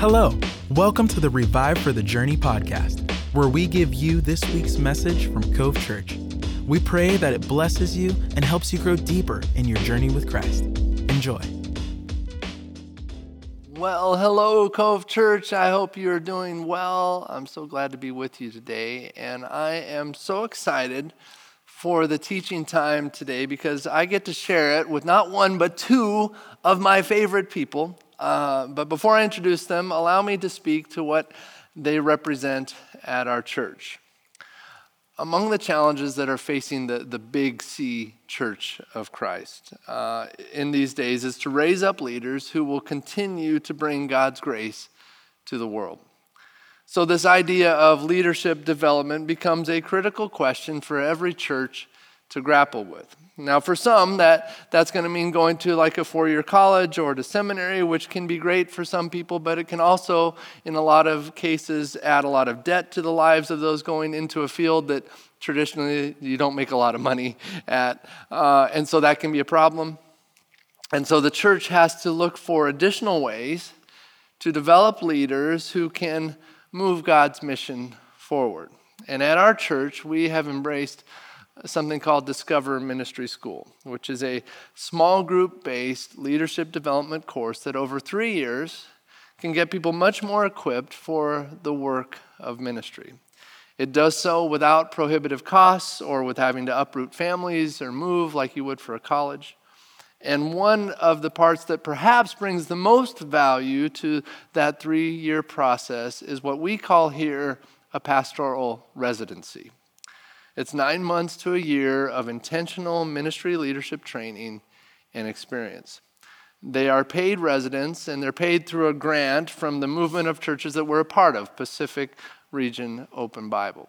Hello, welcome to the Revive for the Journey podcast, where we give you this week's message from Cove Church. We pray that it blesses you and helps you grow deeper in your journey with Christ. Enjoy. Well, hello, Cove Church. I hope you're doing well. I'm so glad to be with you today, and I am so excited for the teaching time today because I get to share it with not one but two of my favorite people uh, but before I introduce them, allow me to speak to what they represent at our church. Among the challenges that are facing the, the Big C Church of Christ uh, in these days is to raise up leaders who will continue to bring God's grace to the world. So, this idea of leadership development becomes a critical question for every church to grapple with. Now, for some, that, that's going to mean going to like a four year college or to seminary, which can be great for some people, but it can also, in a lot of cases, add a lot of debt to the lives of those going into a field that traditionally you don't make a lot of money at. Uh, and so that can be a problem. And so the church has to look for additional ways to develop leaders who can move God's mission forward. And at our church, we have embraced something called Discover Ministry School, which is a small group based leadership development course that over three years can get people much more equipped for the work of ministry. It does so without prohibitive costs or with having to uproot families or move like you would for a college. And one of the parts that perhaps brings the most value to that three year process is what we call here a pastoral residency. It's nine months to a year of intentional ministry leadership training and experience. They are paid residents and they're paid through a grant from the movement of churches that we're a part of, Pacific Region Open Bible.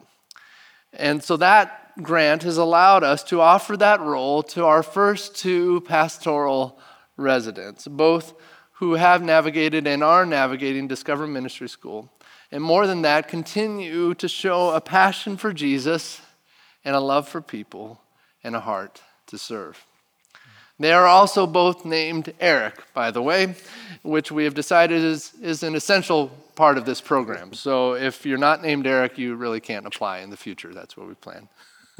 And so that grant has allowed us to offer that role to our first two pastoral residents, both who have navigated and are navigating Discover Ministry School. And more than that, continue to show a passion for Jesus and a love for people and a heart to serve. They are also both named Eric, by the way, which we have decided is, is an essential part of this program. So if you're not named Eric, you really can't apply in the future. That's what we plan.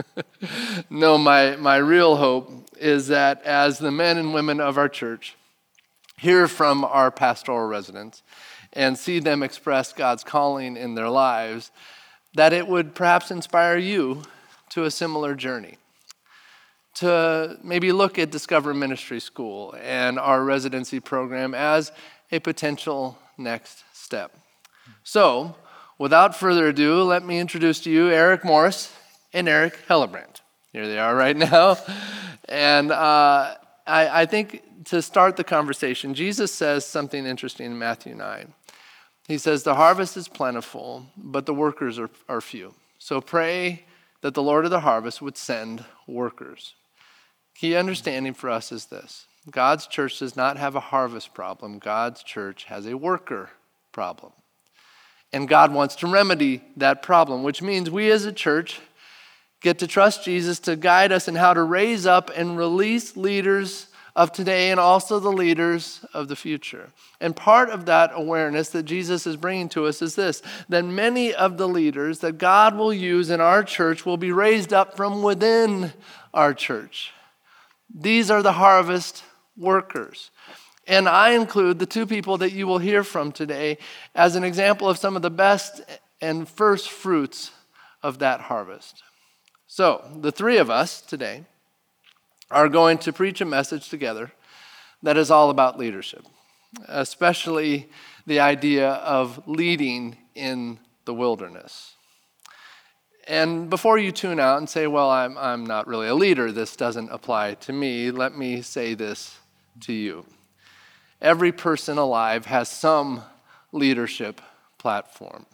no, my, my real hope is that as the men and women of our church hear from our pastoral residents and see them express God's calling in their lives, that it would perhaps inspire you to a similar journey. To maybe look at Discover Ministry School and our residency program as a potential next step. So, without further ado, let me introduce to you Eric Morris and Eric Hellebrandt. Here they are right now. And uh, I, I think to start the conversation, Jesus says something interesting in Matthew 9. He says, The harvest is plentiful, but the workers are, are few. So pray that the Lord of the harvest would send workers. Key understanding for us is this God's church does not have a harvest problem, God's church has a worker problem. And God wants to remedy that problem, which means we as a church get to trust Jesus to guide us in how to raise up and release leaders of today and also the leaders of the future. And part of that awareness that Jesus is bringing to us is this that many of the leaders that God will use in our church will be raised up from within our church. These are the harvest workers. And I include the two people that you will hear from today as an example of some of the best and first fruits of that harvest. So, the three of us today are going to preach a message together that is all about leadership, especially the idea of leading in the wilderness. And before you tune out and say, well, I'm, I'm not really a leader, this doesn't apply to me, let me say this to you. Every person alive has some leadership platform.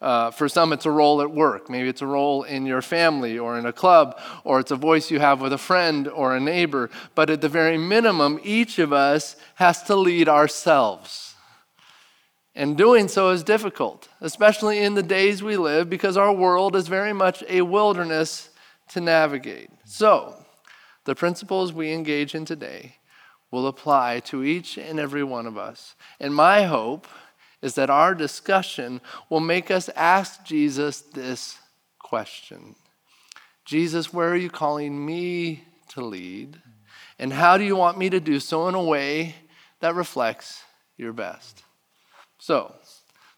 Uh, for some, it's a role at work. Maybe it's a role in your family or in a club, or it's a voice you have with a friend or a neighbor. But at the very minimum, each of us has to lead ourselves. And doing so is difficult, especially in the days we live, because our world is very much a wilderness to navigate. So, the principles we engage in today will apply to each and every one of us. And my hope is that our discussion will make us ask Jesus this question Jesus, where are you calling me to lead? And how do you want me to do so in a way that reflects your best? So,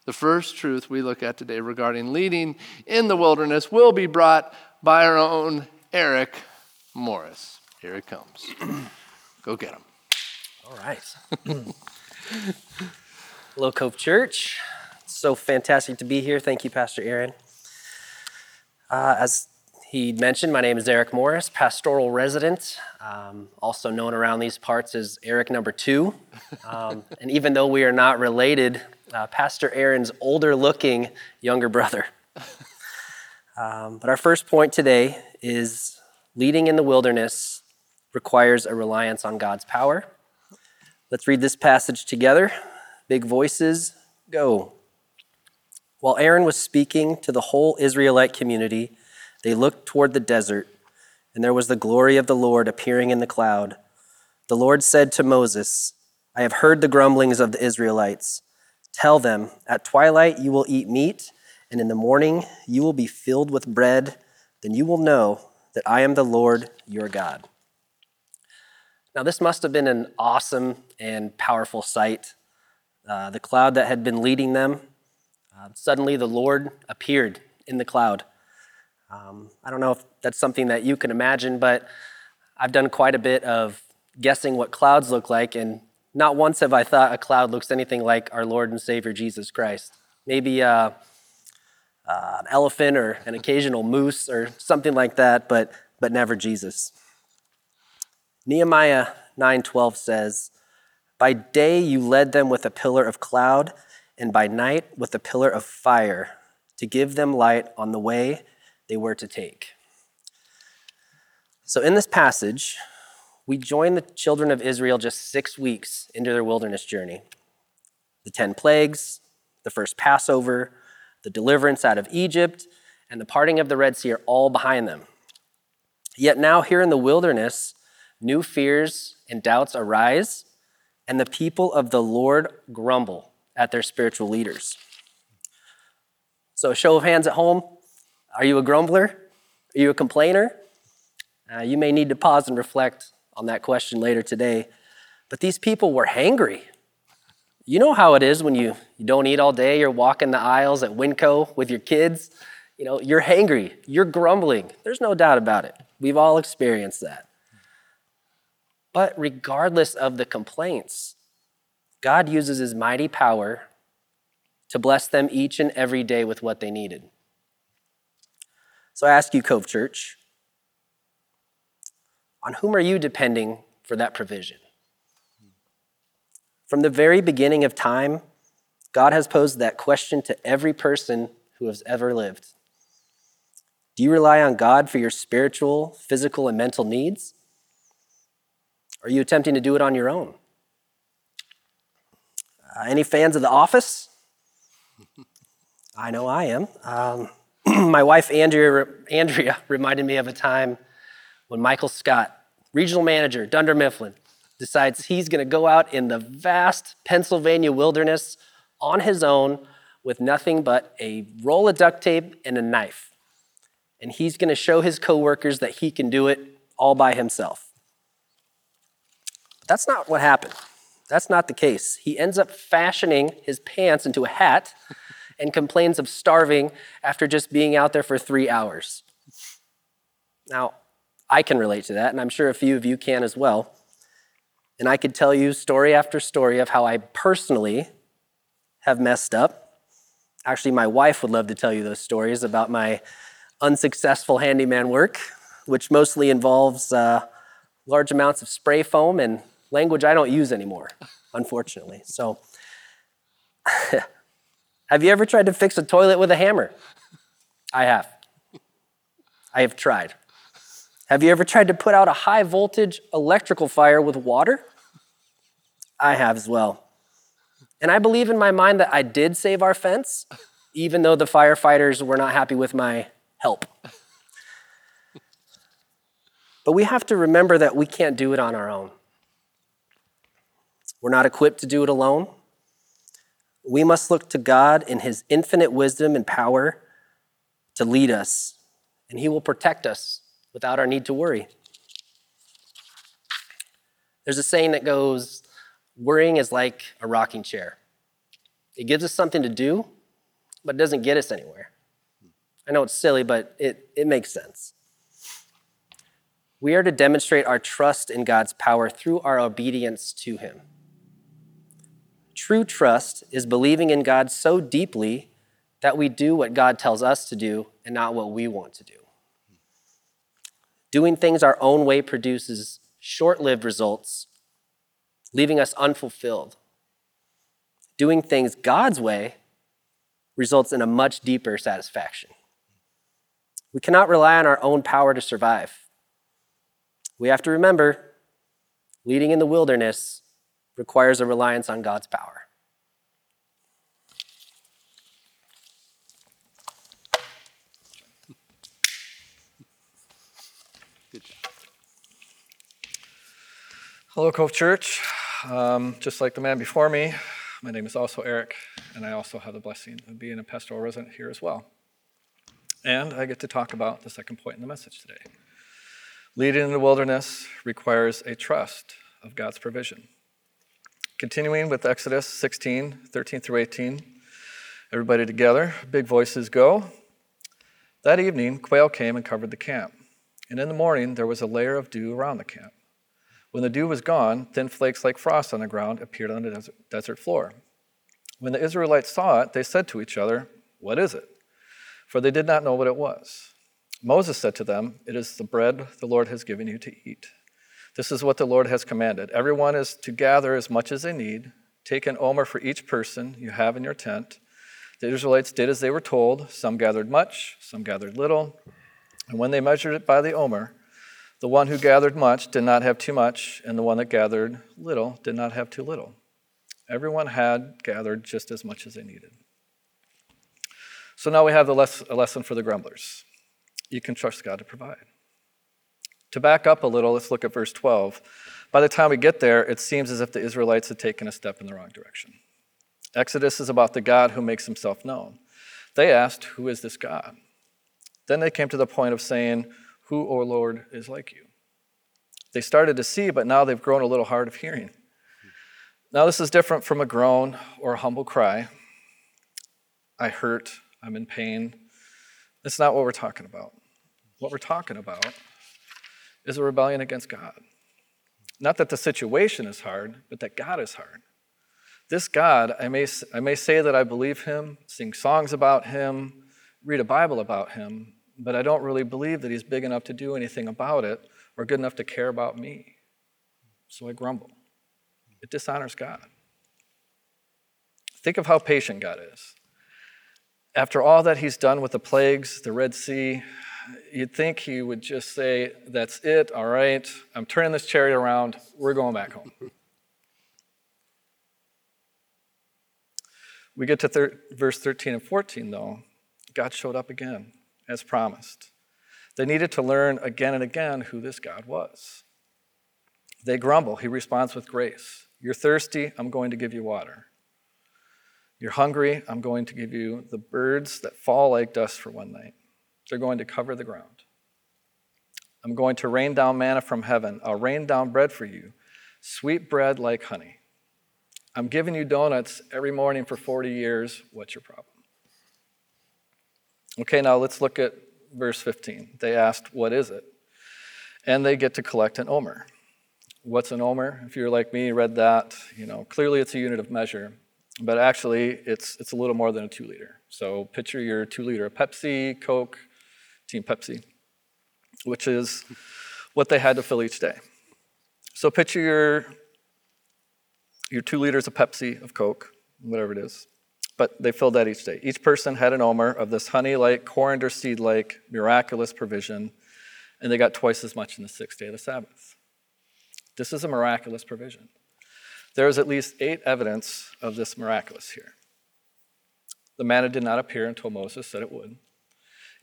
the first truth we look at today regarding leading in the wilderness will be brought by our own Eric Morris. Here it comes. Go get him. All right. Hello, Cove Church. So fantastic to be here. Thank you, Pastor Aaron. Uh, as he mentioned, my name is Eric Morris, pastoral resident, um, also known around these parts as Eric number two. Um, and even though we are not related, uh, Pastor Aaron's older looking younger brother. Um, but our first point today is leading in the wilderness requires a reliance on God's power. Let's read this passage together. Big voices, go. While Aaron was speaking to the whole Israelite community, they looked toward the desert, and there was the glory of the Lord appearing in the cloud. The Lord said to Moses, I have heard the grumblings of the Israelites. Tell them, At twilight you will eat meat, and in the morning you will be filled with bread. Then you will know that I am the Lord your God. Now, this must have been an awesome and powerful sight. Uh, the cloud that had been leading them, uh, suddenly the Lord appeared in the cloud. Um, I don't know if that's something that you can imagine, but I've done quite a bit of guessing what clouds look like, and not once have I thought a cloud looks anything like our Lord and Savior Jesus Christ. Maybe uh, uh, an elephant or an occasional moose or something like that, but, but never Jesus. Nehemiah 9:12 says, "By day you led them with a pillar of cloud, and by night with a pillar of fire, to give them light on the way they were to take. So, in this passage, we join the children of Israel just six weeks into their wilderness journey. The 10 plagues, the first Passover, the deliverance out of Egypt, and the parting of the Red Sea are all behind them. Yet now, here in the wilderness, new fears and doubts arise, and the people of the Lord grumble at their spiritual leaders. So, show of hands at home are you a grumbler? Are you a complainer? Uh, you may need to pause and reflect on that question later today. But these people were hangry. You know how it is when you, you don't eat all day, you're walking the aisles at Winco with your kids. You know, you're hangry, you're grumbling. There's no doubt about it. We've all experienced that. But regardless of the complaints, God uses his mighty power to bless them each and every day with what they needed. So I ask you, Cove Church, on whom are you depending for that provision? From the very beginning of time, God has posed that question to every person who has ever lived. Do you rely on God for your spiritual, physical, and mental needs? Are you attempting to do it on your own? Uh, any fans of The Office? I know I am. Um, my wife Andrea, Andrea reminded me of a time when Michael Scott, regional manager, Dunder Mifflin, decides he's going to go out in the vast Pennsylvania wilderness on his own with nothing but a roll of duct tape and a knife. And he's going to show his coworkers that he can do it all by himself. That's not what happened. That's not the case. He ends up fashioning his pants into a hat and complains of starving after just being out there for three hours. Now, I can relate to that, and I'm sure a few of you can as well. And I could tell you story after story of how I personally have messed up. Actually, my wife would love to tell you those stories about my unsuccessful handyman work, which mostly involves uh, large amounts of spray foam and language I don't use anymore, unfortunately. So, Have you ever tried to fix a toilet with a hammer? I have. I have tried. Have you ever tried to put out a high voltage electrical fire with water? I have as well. And I believe in my mind that I did save our fence, even though the firefighters were not happy with my help. But we have to remember that we can't do it on our own. We're not equipped to do it alone we must look to God in his infinite wisdom and power to lead us, and he will protect us without our need to worry. There's a saying that goes, worrying is like a rocking chair. It gives us something to do, but it doesn't get us anywhere. I know it's silly, but it, it makes sense. We are to demonstrate our trust in God's power through our obedience to Him. True trust is believing in God so deeply that we do what God tells us to do and not what we want to do. Doing things our own way produces short lived results, leaving us unfulfilled. Doing things God's way results in a much deeper satisfaction. We cannot rely on our own power to survive. We have to remember leading in the wilderness requires a reliance on God's power. Hello, Cove Church. Um, just like the man before me, my name is also Eric, and I also have the blessing of being a pastoral resident here as well. And I get to talk about the second point in the message today. Leading in the wilderness requires a trust of God's provision. Continuing with Exodus 16, 13 through 18, everybody together, big voices go. That evening, quail came and covered the camp, and in the morning there was a layer of dew around the camp. When the dew was gone, thin flakes like frost on the ground appeared on the desert floor. When the Israelites saw it, they said to each other, What is it? For they did not know what it was. Moses said to them, It is the bread the Lord has given you to eat. This is what the Lord has commanded. Everyone is to gather as much as they need. Take an omer for each person you have in your tent. The Israelites did as they were told. Some gathered much, some gathered little. And when they measured it by the omer, the one who gathered much did not have too much, and the one that gathered little did not have too little. Everyone had gathered just as much as they needed. So now we have the a lesson for the grumblers. You can trust God to provide. To back up a little, let's look at verse 12. By the time we get there, it seems as if the Israelites had taken a step in the wrong direction. Exodus is about the God who makes himself known. They asked, Who is this God? Then they came to the point of saying, Who, O Lord, is like you? They started to see, but now they've grown a little hard of hearing. Now, this is different from a groan or a humble cry. I hurt, I'm in pain. That's not what we're talking about. What we're talking about is a rebellion against God. Not that the situation is hard, but that God is hard. This God, I may, I may say that I believe him, sing songs about him, read a Bible about him, but I don't really believe that he's big enough to do anything about it or good enough to care about me. So I grumble. It dishonors God. Think of how patient God is. After all that he's done with the plagues, the Red Sea, you'd think he would just say, That's it, all right, I'm turning this chariot around, we're going back home. we get to thir- verse 13 and 14, though. God showed up again, as promised. They needed to learn again and again who this God was. They grumble. He responds with grace. You're thirsty, I'm going to give you water. You're hungry, I'm going to give you the birds that fall like dust for one night. They're going to cover the ground. I'm going to rain down manna from heaven. I'll rain down bread for you, sweet bread like honey. I'm giving you donuts every morning for 40 years. What's your problem? Okay, now let's look at verse 15. They asked, What is it? And they get to collect an omer. What's an omer? If you're like me, read that, you know, clearly it's a unit of measure, but actually it's, it's a little more than a two liter. So picture your two liter of Pepsi, Coke, Team Pepsi, which is what they had to fill each day. So picture your, your two liters of Pepsi, of Coke, whatever it is, but they filled that each day. Each person had an omer of this honey like, coriander seed like, miraculous provision, and they got twice as much in the sixth day of the Sabbath. This is a miraculous provision. There is at least eight evidence of this miraculous here. The manna did not appear until Moses said it would.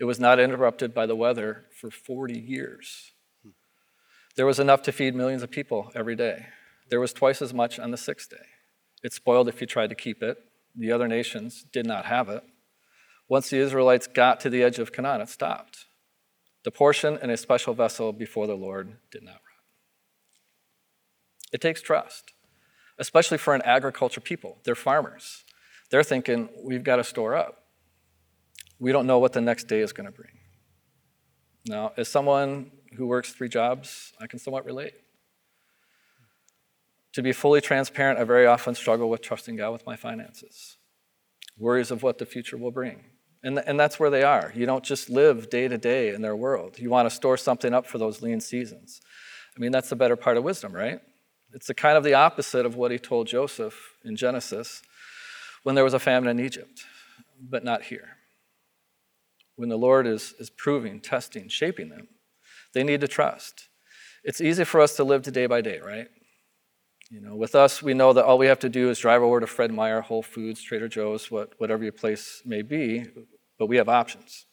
It was not interrupted by the weather for 40 years. There was enough to feed millions of people every day. There was twice as much on the sixth day. It spoiled if you tried to keep it. The other nations did not have it. Once the Israelites got to the edge of Canaan, it stopped. The portion in a special vessel before the Lord did not rot. It takes trust, especially for an agriculture people. They're farmers. They're thinking, we've got to store up. We don't know what the next day is going to bring. Now, as someone who works three jobs, I can somewhat relate. To be fully transparent, I very often struggle with trusting God with my finances, worries of what the future will bring. And, and that's where they are. You don't just live day to day in their world. You want to store something up for those lean seasons. I mean, that's the better part of wisdom, right? It's the kind of the opposite of what he told Joseph in Genesis when there was a famine in Egypt, but not here. When the Lord is, is proving, testing, shaping them, they need to trust. It's easy for us to live to day by day, right? You know, with us, we know that all we have to do is drive over to Fred Meyer, Whole Foods, Trader Joe's, what, whatever your place may be, but we have options.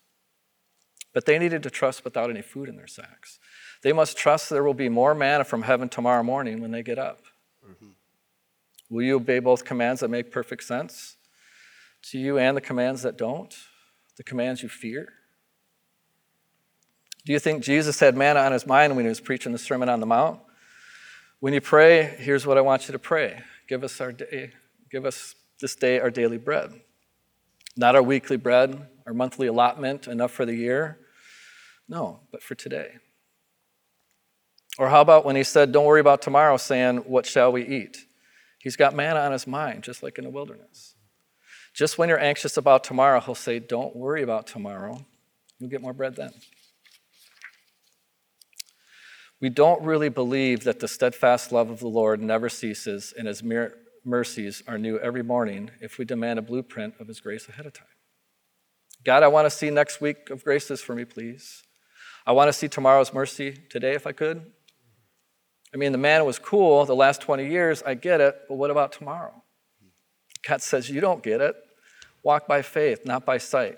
But they needed to trust without any food in their sacks. They must trust there will be more manna from heaven tomorrow morning when they get up. Mm-hmm. Will you obey both commands that make perfect sense to you and the commands that don't? The commands you fear? Do you think Jesus had manna on his mind when he was preaching the Sermon on the Mount? When you pray, here's what I want you to pray. Give us our day, give us this day our daily bread. Not our weekly bread, our monthly allotment, enough for the year. No, but for today. Or how about when he said, Don't worry about tomorrow, saying, What shall we eat? He's got manna on his mind, just like in the wilderness. Just when you're anxious about tomorrow, he'll say, Don't worry about tomorrow. You'll get more bread then we don't really believe that the steadfast love of the Lord never ceases and his mercies are new every morning if we demand a blueprint of his grace ahead of time. God, I want to see next week of graces for me, please. I want to see tomorrow's mercy today if I could. I mean, the man was cool the last 20 years, I get it, but what about tomorrow? God says, You don't get it. Walk by faith, not by sight.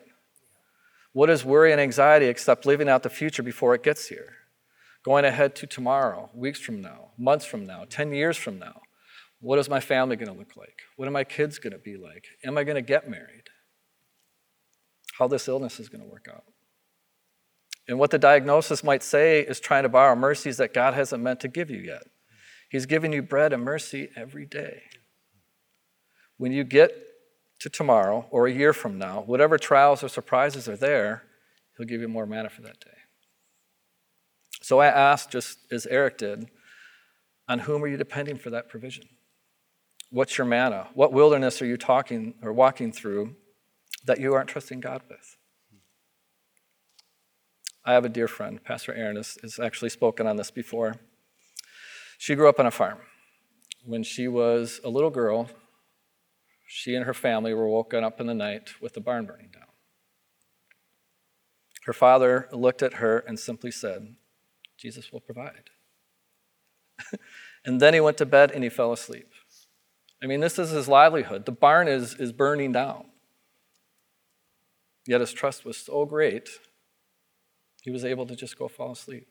What is worry and anxiety except living out the future before it gets here? Going ahead to tomorrow, weeks from now, months from now, 10 years from now. What is my family going to look like? What are my kids going to be like? Am I going to get married? How this illness is going to work out. And what the diagnosis might say is trying to borrow mercies that God hasn't meant to give you yet. He's giving you bread and mercy every day. When you get to tomorrow or a year from now, whatever trials or surprises are there, He'll give you more manna for that day. So I asked, just as Eric did, on whom are you depending for that provision? What's your manna? What wilderness are you talking or walking through that you aren't trusting God with? I have a dear friend, Pastor Aaron, has, has actually spoken on this before. She grew up on a farm. When she was a little girl, she and her family were woken up in the night with the barn burning down. Her father looked at her and simply said, Jesus will provide. and then he went to bed and he fell asleep. I mean, this is his livelihood. The barn is, is burning down. Yet his trust was so great, he was able to just go fall asleep.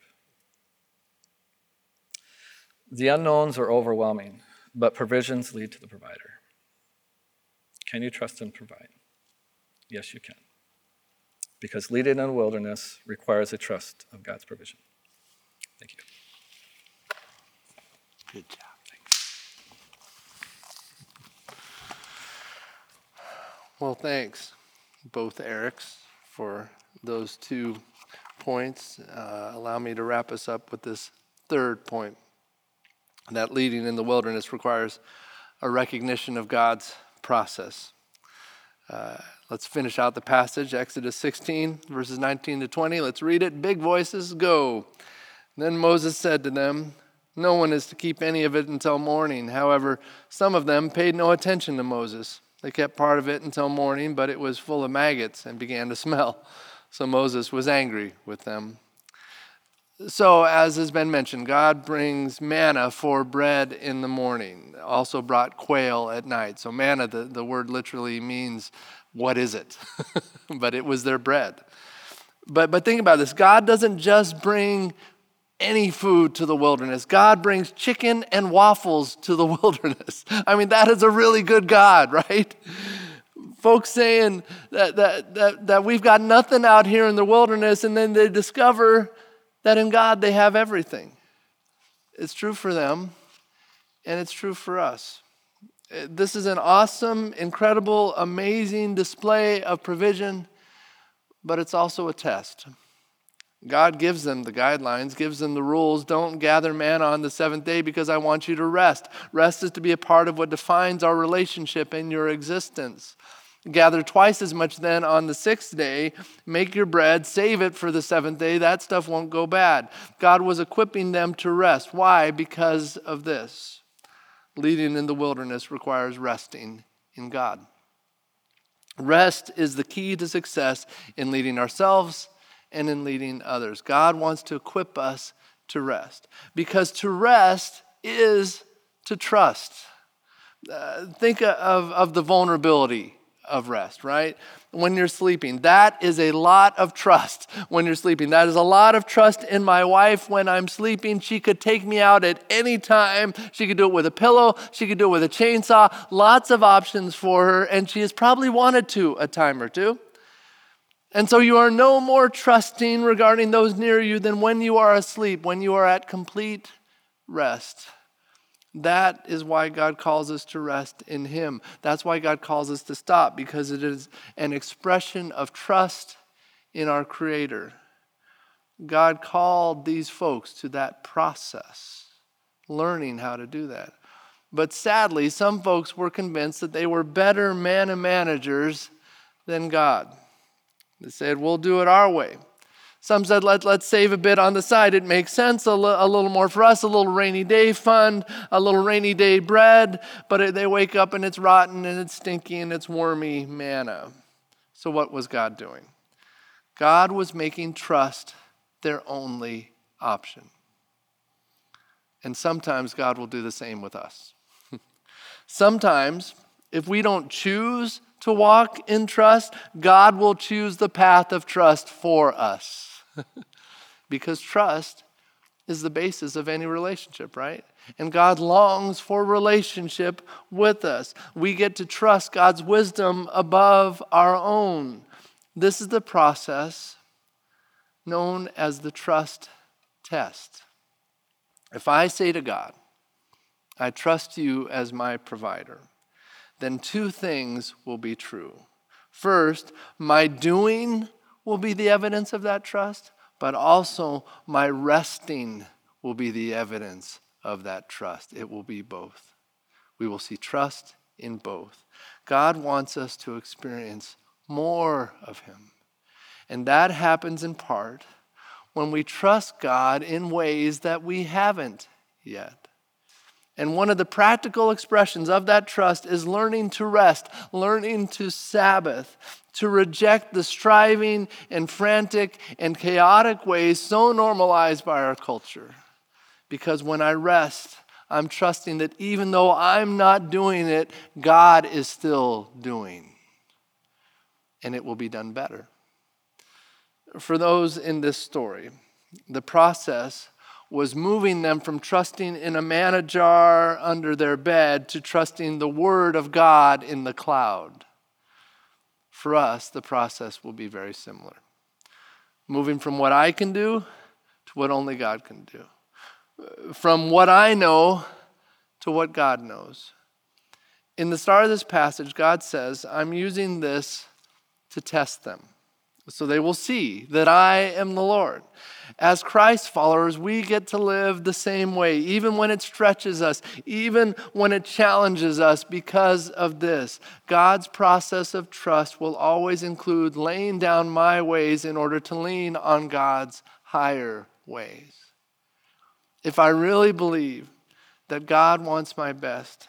The unknowns are overwhelming, but provisions lead to the provider. Can you trust to provide? Yes, you can. Because leading in the wilderness requires a trust of God's provision. Thank you. Good job. Thanks. Well, thanks, both Erics, for those two points. Uh, allow me to wrap us up with this third point that leading in the wilderness requires a recognition of God's process. Uh, let's finish out the passage, Exodus 16, verses 19 to 20. Let's read it. Big voices, go. Then Moses said to them, No one is to keep any of it until morning. However, some of them paid no attention to Moses. They kept part of it until morning, but it was full of maggots and began to smell. So Moses was angry with them. So, as has been mentioned, God brings manna for bread in the morning, also brought quail at night. So, manna, the, the word literally means, what is it? but it was their bread. But, but think about this God doesn't just bring any food to the wilderness. God brings chicken and waffles to the wilderness. I mean, that is a really good God, right? folks saying that, that, that, that we've got nothing out here in the wilderness, and then they discover that in God they have everything. It's true for them, and it's true for us. Eh, this is an awesome, incredible, amazing display of provision, but it's also a test. God gives them the guidelines, gives them the rules. Don't gather manna on the seventh day because I want you to rest. Rest is to be a part of what defines our relationship and your existence. Gather twice as much then on the sixth day. Make your bread, save it for the seventh day. That stuff won't go bad. God was equipping them to rest. Why? Because of this. Leading in the wilderness requires resting in God. Rest is the key to success in leading ourselves and in leading others. God wants to equip us to rest because to rest is to trust. Uh, think of, of the vulnerability of rest, right? When you're sleeping, that is a lot of trust when you're sleeping. That is a lot of trust in my wife when I'm sleeping. She could take me out at any time. She could do it with a pillow, she could do it with a chainsaw. Lots of options for her, and she has probably wanted to a time or two. And so you are no more trusting regarding those near you than when you are asleep, when you are at complete rest. That is why God calls us to rest in Him. That's why God calls us to stop, because it is an expression of trust in our Creator. God called these folks to that process, learning how to do that. But sadly, some folks were convinced that they were better manna managers than God. They said, we'll do it our way. Some said, Let, let's save a bit on the side. It makes sense, a, l- a little more for us, a little rainy day fund, a little rainy day bread, but it, they wake up and it's rotten and it's stinky and it's wormy manna. So, what was God doing? God was making trust their only option. And sometimes God will do the same with us. sometimes, if we don't choose to walk in trust, God will choose the path of trust for us. because trust is the basis of any relationship, right? And God longs for relationship with us. We get to trust God's wisdom above our own. This is the process known as the trust test. If I say to God, I trust you as my provider, then two things will be true. First, my doing will be the evidence of that trust, but also my resting will be the evidence of that trust. It will be both. We will see trust in both. God wants us to experience more of Him. And that happens in part when we trust God in ways that we haven't yet. And one of the practical expressions of that trust is learning to rest, learning to Sabbath, to reject the striving and frantic and chaotic ways so normalized by our culture. Because when I rest, I'm trusting that even though I'm not doing it, God is still doing. And it will be done better. For those in this story, the process was moving them from trusting in a manna jar under their bed to trusting the Word of God in the cloud. For us, the process will be very similar. Moving from what I can do to what only God can do. From what I know to what God knows. In the start of this passage, God says, I'm using this to test them. So they will see that I am the Lord. As Christ followers, we get to live the same way, even when it stretches us, even when it challenges us because of this. God's process of trust will always include laying down my ways in order to lean on God's higher ways. If I really believe that God wants my best,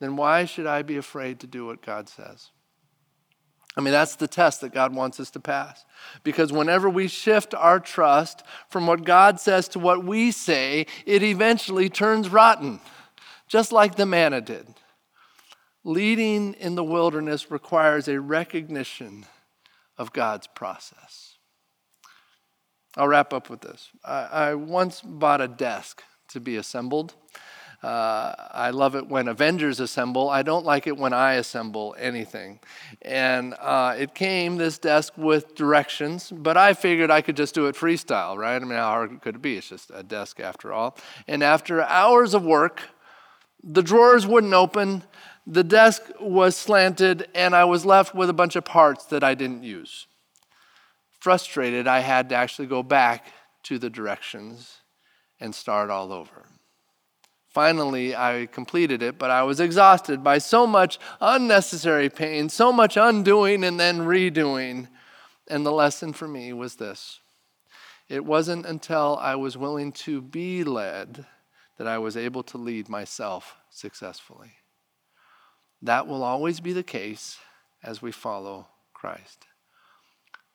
then why should I be afraid to do what God says? I mean, that's the test that God wants us to pass. Because whenever we shift our trust from what God says to what we say, it eventually turns rotten, just like the manna did. Leading in the wilderness requires a recognition of God's process. I'll wrap up with this. I, I once bought a desk to be assembled. Uh, I love it when Avengers assemble. I don't like it when I assemble anything. And uh, it came, this desk, with directions, but I figured I could just do it freestyle, right? I mean, how hard could it be? It's just a desk after all. And after hours of work, the drawers wouldn't open, the desk was slanted, and I was left with a bunch of parts that I didn't use. Frustrated, I had to actually go back to the directions and start all over. Finally, I completed it, but I was exhausted by so much unnecessary pain, so much undoing and then redoing. And the lesson for me was this it wasn't until I was willing to be led that I was able to lead myself successfully. That will always be the case as we follow Christ.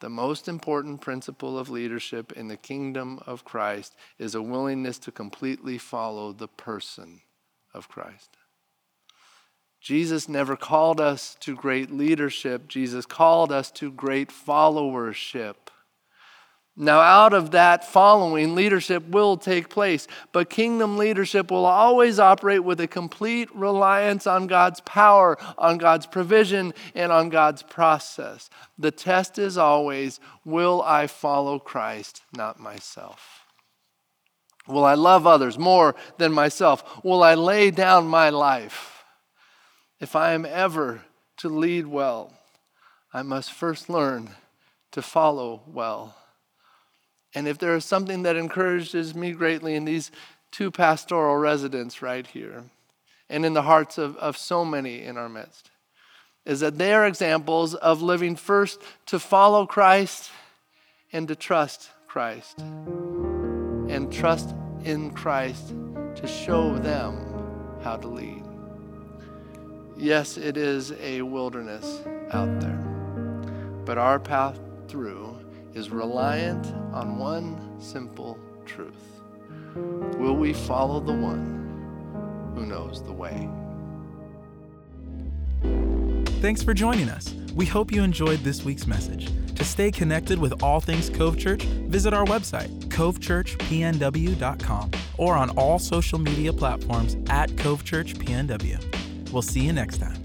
The most important principle of leadership in the kingdom of Christ is a willingness to completely follow the person of Christ. Jesus never called us to great leadership, Jesus called us to great followership. Now, out of that following, leadership will take place, but kingdom leadership will always operate with a complete reliance on God's power, on God's provision, and on God's process. The test is always will I follow Christ, not myself? Will I love others more than myself? Will I lay down my life? If I am ever to lead well, I must first learn to follow well. And if there is something that encourages me greatly in these two pastoral residents right here, and in the hearts of, of so many in our midst, is that they are examples of living first to follow Christ and to trust Christ, and trust in Christ to show them how to lead. Yes, it is a wilderness out there, but our path through is reliant on one simple truth Will we follow the one who knows the way? Thanks for joining us. We hope you enjoyed this week's message. To stay connected with all things Cove Church, visit our website, covechurchpnw.com, or on all social media platforms at Cove Church PNW. We'll see you next time.